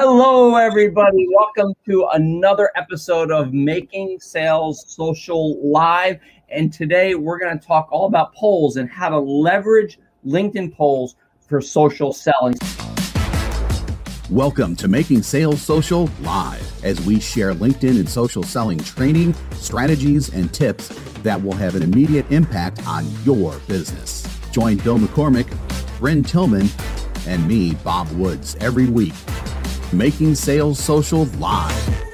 Hello, everybody. Welcome to another episode of Making Sales Social Live. And today we're going to talk all about polls and how to leverage LinkedIn polls for social selling. Welcome to Making Sales Social Live as we share LinkedIn and social selling training, strategies, and tips that will have an immediate impact on your business. Join Bill McCormick, Brynne Tillman, and me, Bob Woods, every week Making Sales Social Live.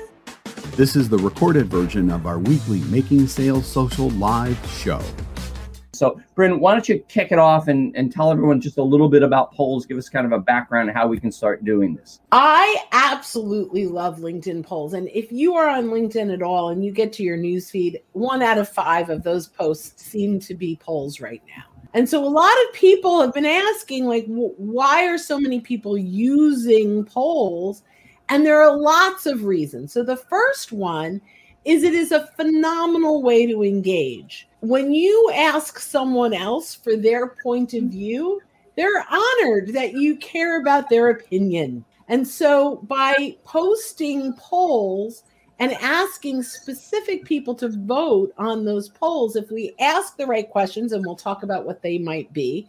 This is the recorded version of our weekly Making Sales Social Live show. So, Brynne, why don't you kick it off and, and tell everyone just a little bit about polls? Give us kind of a background on how we can start doing this. I absolutely love LinkedIn polls. And if you are on LinkedIn at all and you get to your newsfeed, one out of five of those posts seem to be polls right now. And so a lot of people have been asking, like, why are so many people using polls? And there are lots of reasons. So the first one is it is a phenomenal way to engage. When you ask someone else for their point of view, they're honored that you care about their opinion. And so by posting polls, and asking specific people to vote on those polls. If we ask the right questions, and we'll talk about what they might be,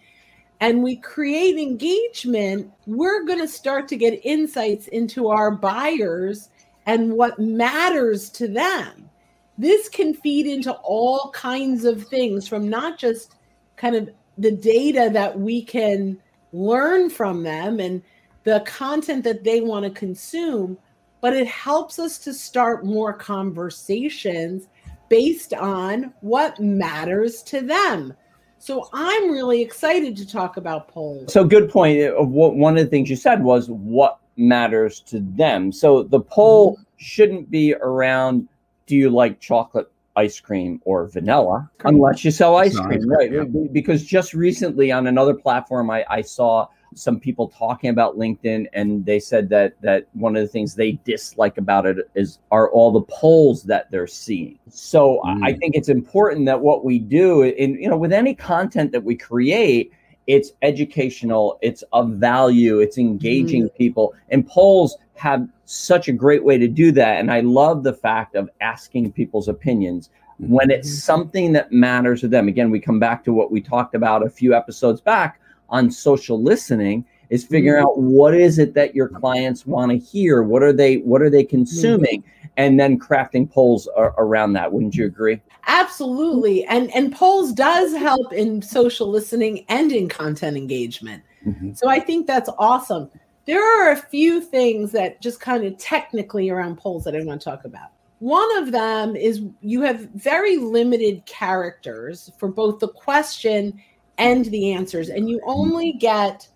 and we create engagement, we're going to start to get insights into our buyers and what matters to them. This can feed into all kinds of things from not just kind of the data that we can learn from them and the content that they want to consume, but it helps us to start more conversations based on what matters to them. So I'm really excited to talk about polls. So good point. Of what one of the things you said was what matters to them. So the poll mm-hmm. shouldn't be around do you like chocolate ice cream or vanilla unless you sell ice cream, right? Because just recently on another platform I, I saw some people talking about LinkedIn, and they said that that one of the things they dislike about it is are all the polls that they're seeing. So mm. I think it's important that what we do, in you know, with any content that we create, it's educational, it's of value, it's engaging mm. people, and polls have such a great way to do that. And I love the fact of asking people's opinions when it's mm-hmm. something that matters to them. Again, we come back to what we talked about a few episodes back on social listening is figuring mm-hmm. out what is it that your clients want to hear? What are they what are they consuming? Mm-hmm. and then crafting polls ar- around that wouldn't you agree? Absolutely. And and polls does help in social listening and in content engagement. Mm-hmm. so i think that's awesome. There are a few things that just kind of technically around polls that i want to talk about. One of them is you have very limited characters for both the question and the answers. And you only get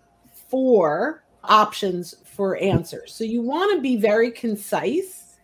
four options for answers. So you want to be very concise,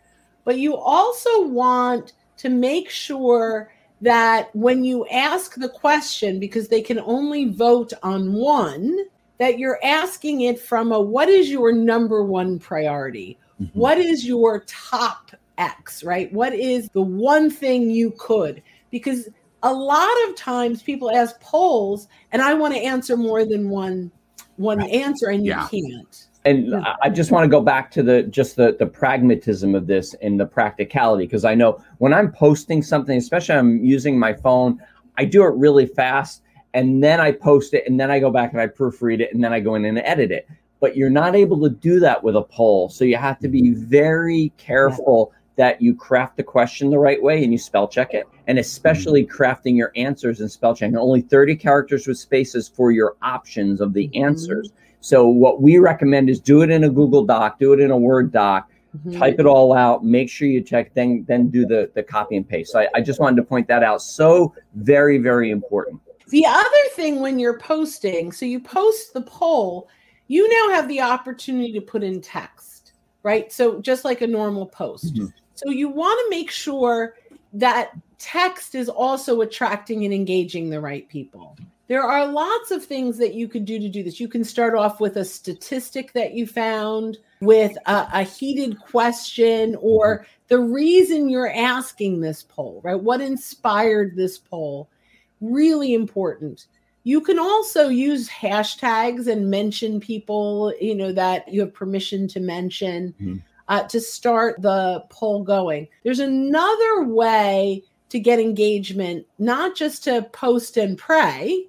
but you also want to make sure that when you ask the question, because they can only vote on one, that you're asking it from a what is your number one priority? Mm-hmm. What is your top X, right? What is the one thing you could? Because a lot of times people ask polls and I want to answer more than one one right. answer and you can't. And I just want to go back to the just the the pragmatism of this and the practicality because I know when I'm posting something, especially I'm using my phone, I do it really fast and then I post it and then I go back and I proofread it and then I go in and edit it. But you're not able to do that with a poll. So you have to be very careful that you craft the question the right way and you spell check it, and especially mm-hmm. crafting your answers and spell checking. Only 30 characters with spaces for your options of the mm-hmm. answers. So, what we recommend is do it in a Google Doc, do it in a Word doc, mm-hmm. type it all out, make sure you check, then then do the, the copy and paste. So, I, I just wanted to point that out. So, very, very important. The other thing when you're posting, so you post the poll, you now have the opportunity to put in text, right? So, just like a normal post. Mm-hmm. So you want to make sure that text is also attracting and engaging the right people. There are lots of things that you could do to do this. You can start off with a statistic that you found, with a, a heated question, or the reason you're asking this poll, right? What inspired this poll? Really important. You can also use hashtags and mention people, you know, that you have permission to mention mm-hmm. Uh, to start the poll going. There's another way to get engagement, not just to post and pray,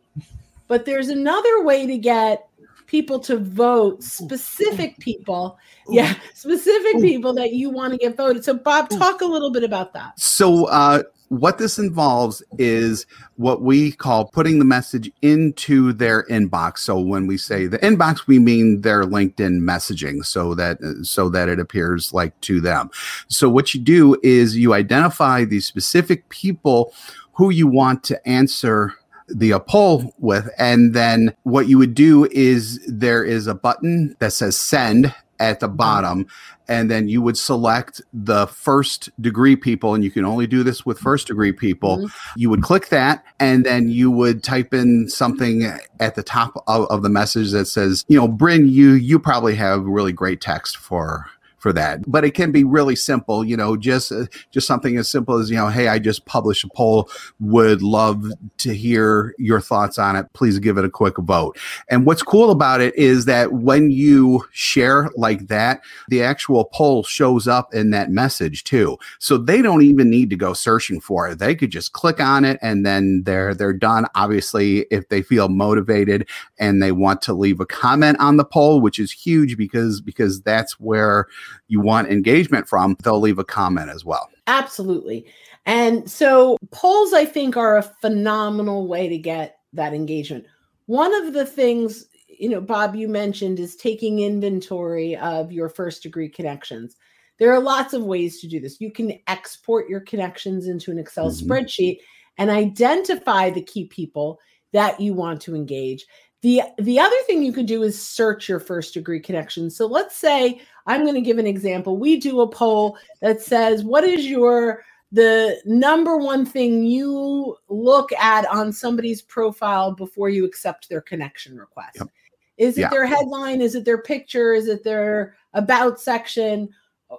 but there's another way to get people to vote specific people. Yeah specific people that you want to get voted. So bob talk a little bit about that. So uh what this involves is what we call putting the message into their inbox. So when we say the inbox we mean their linkedin messaging so that so that it appears like to them. So what you do is you identify the specific people who you want to answer the poll with. And then what you would do is there is a button that says send at the bottom and then you would select the first degree people and you can only do this with first degree people mm-hmm. you would click that and then you would type in something at the top of, of the message that says you know brynne you you probably have really great text for for that. But it can be really simple, you know, just uh, just something as simple as, you know, hey, I just published a poll, would love to hear your thoughts on it. Please give it a quick vote. And what's cool about it is that when you share like that, the actual poll shows up in that message too. So they don't even need to go searching for it. They could just click on it and then they're they're done. Obviously, if they feel motivated and they want to leave a comment on the poll, which is huge because because that's where you want engagement from, they'll leave a comment as well. Absolutely. And so polls, I think, are a phenomenal way to get that engagement. One of the things, you know, Bob, you mentioned is taking inventory of your first degree connections. There are lots of ways to do this. You can export your connections into an Excel mm-hmm. spreadsheet and identify the key people that you want to engage. The the other thing you can do is search your first degree connections. So let's say I'm going to give an example. We do a poll that says what is your the number one thing you look at on somebody's profile before you accept their connection request. Yep. Is it yeah. their headline? Is it their picture? Is it their about section?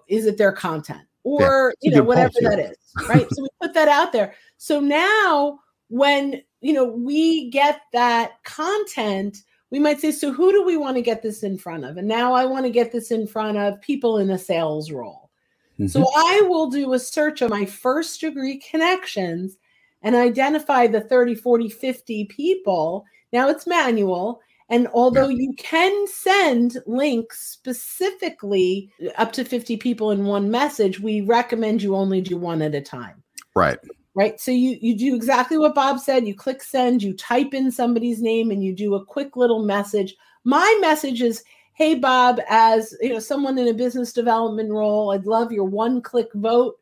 Is it their content? Or yeah. you know whatever that is, right? so we put that out there. So now when you know we get that content we might say so who do we want to get this in front of? And now i want to get this in front of people in a sales role. Mm-hmm. so i will do a search of my first degree connections and identify the 30 40 50 people. Now it's manual and although yeah. you can send links specifically up to 50 people in one message we recommend you only do one at a time. Right right? So you you do exactly what bob said. You click send you type in somebody's name and you do a quick little message. My message is hey bob as you know someone in a business development role i'd love your one click vote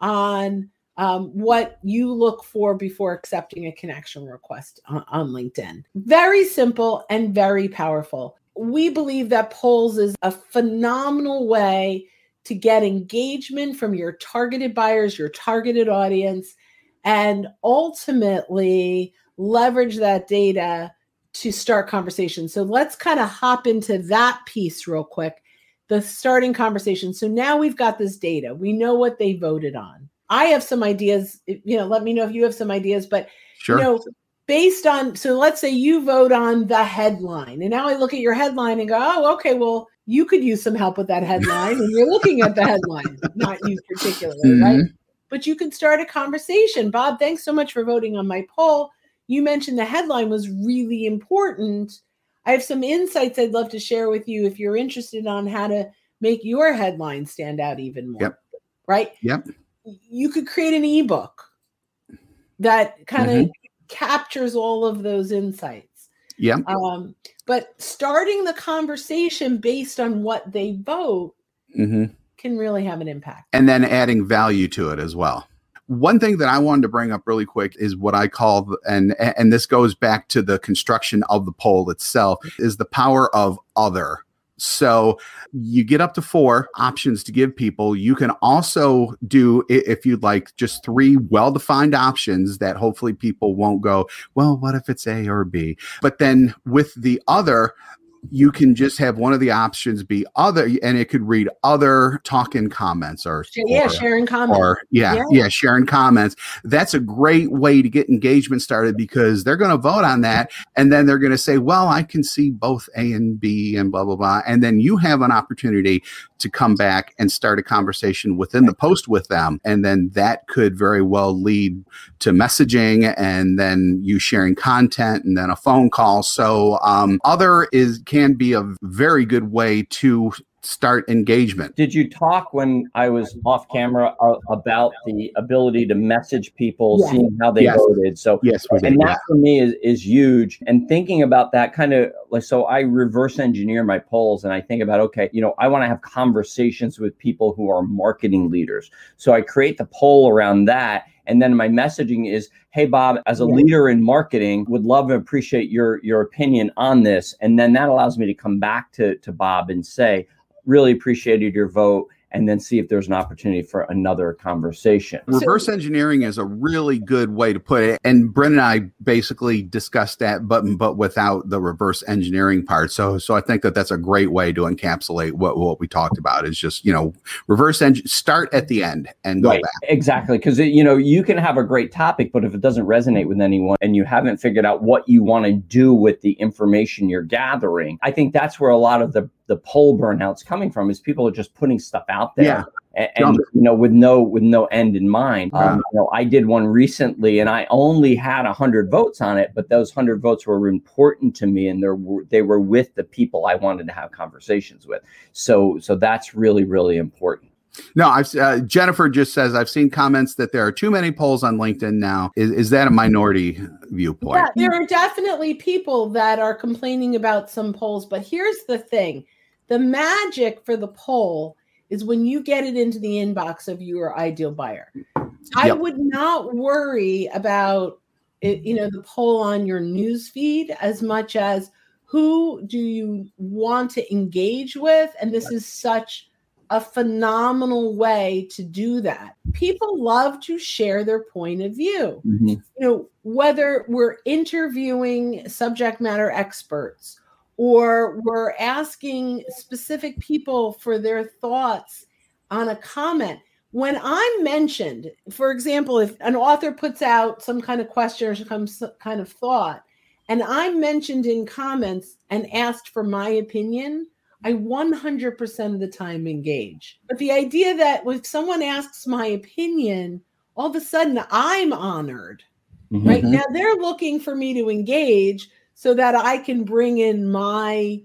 on um, what you look for before accepting a connection request on, on linkedin. Very simple and very powerful. We believe that polls is a phenomenal way to get engagement from your targeted buyers your targeted audience and ultimately leverage that data to start conversations. So let's kind of hop into that piece real quick the starting conversation. So now we've got this data, we know what they voted on. I have some ideas, you know, let me know if you have some ideas, but sure. you know, based on so let's say you vote on the headline and now i look at your headline and go oh okay well you could use some help with that headline and you're looking at the headline not you particularly mm-hmm. right but you can start a conversation. Bob, thanks so much for voting on my poll. You mentioned the headline was really important. I have some insights I'd love to share with you if you're interested on how to make your headline stand out even more. Yep. Right? Yep. You could create an ebook that kind of mm-hmm. captures all of those insights. Yeah. Um, but starting the conversation based on what they vote mm-hmm can really have an impact. And then adding value to it as well. One thing that I wanted to bring up really quick is what I call and and this goes back to the construction of the poll itself is the power of other. So you get up to four options to give people. You can also do, if you'd like, just three well defined options that hopefully people won't go, well, what if it's A or B? But then with the other, you can just have one of the options be other, and it could read other talking comments or yeah, or, sharing comments. or yeah, Yeah. yeah, sharing comments. That's a great way to get engagement started because they're going to vote on that, and then they're going to say, "Well, I can see both A and B, and blah blah blah," and then you have an opportunity to come back and start a conversation within the post with them, and then that could very well lead to messaging, and then you sharing content, and then a phone call. So, um, other is can be a very good way to start engagement. Did you talk when I was off camera uh, about the ability to message people, Yeah. seeing how they Yes. voted? So Yes, we did. and yeah. that for me is, is huge and thinking about that kind of like so i reverse engineer my polls and i think about okay you know i want to have conversations with people who are marketing leaders so i create the poll around that and then my messaging is hey bob as a Yeah. leader in marketing would love and appreciate your your opinion on this and then that allows me to come back to to bob and say really appreciated your vote and then see if there's an opportunity for another conversation Reverse engineering is a really good way to put it. And Brent and I basically discussed that, but but without the reverse engineering part. So so I think that that's a great way to encapsulate what what we talked about. Is just you know reverse engine start at the end and go right back. exactly because you know you can have a great topic but if it doesn't resonate with anyone and you haven't figured out what you want to do with the information you're gathering i think that's where a lot of the the poll burnout's coming from is people are just putting stuff out there Yeah. and, and you know with no with no end in mind. Um, you know i did one recently and i only had 100 votes on it but those 100 votes were important to me and they were they were with the people i wanted to have conversations with. So so that's really really important No, I've uh, Jennifer just says I've seen comments that there are too many polls on LinkedIn now. Is is that a minority viewpoint? Yeah, there are definitely people that are complaining about some polls, but here's the thing the magic for the poll is when you get it into the inbox of your ideal buyer. I Yep. would not worry about it, you know, the poll on your news feed as much as who do you want to engage with? And this is such a phenomenal way to do that. People love to share their point of view mm-hmm. you know, whether we're interviewing subject matter experts or we're asking specific people for their thoughts on a comment. When I'm mentioned, for example, if an author puts out some kind of question or some kind of thought, and I'm mentioned in comments and asked for my opinion, I 100% of the time engage. But the idea that if someone asks my opinion, all of a sudden I'm honored Mhm. right now they're looking for me to engage so that i can bring in my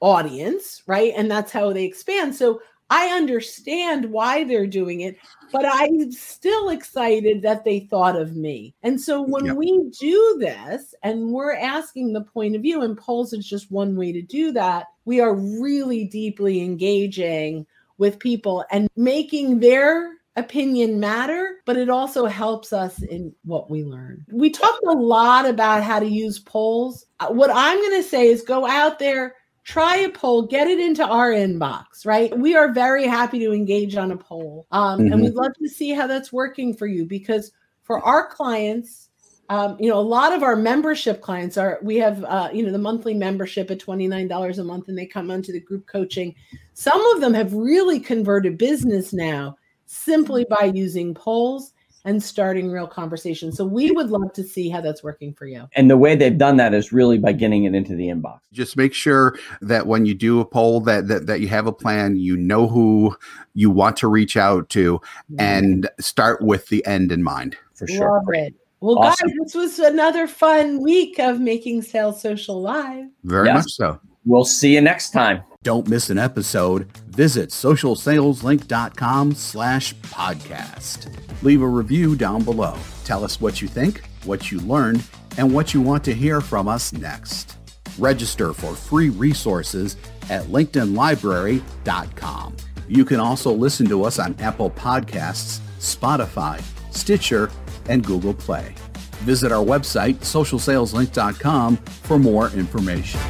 audience right and that's how they expand so i understand why they're doing it but i'm still excited that they thought of me and so when Yep. we do this and we're asking the point of view and polls is just one way to do that we are really deeply engaging with people and making their opinion matter, but it also helps us in what we learn. We talked a lot about how to use polls. Uh, What I'm going to say is go out there, try a poll, get it into our inbox, right? We are very happy to engage on a poll. Um, Mhm. And we'd love to see how that's working for you because for our clients, um, you know, a lot of our membership clients are, we have, uh, you know, the monthly membership at $29 a month and they come onto the group coaching. Some of them have really converted business now simply by using polls and starting real conversations. So we would love to see how that's working for you. and the way they've done that is really by getting it into the inbox just make sure that when you do a poll that, that that you have a plan you know who you want to reach out to and start with the end in mind for sure Love it. Well, Awesome. guys, this was another fun week of making sales social live. very Yes. much so we'll see you next time don't miss an episode. Visit socialsaleslink.com slash podcast. Leave a review down below. Tell us what you think what you learned and what you want to hear from us next. Register for free resources at linkedinlibrary.com you can also listen to us on apple podcasts spotify stitcher and google play. Visit our website socialsaleslink.com for more information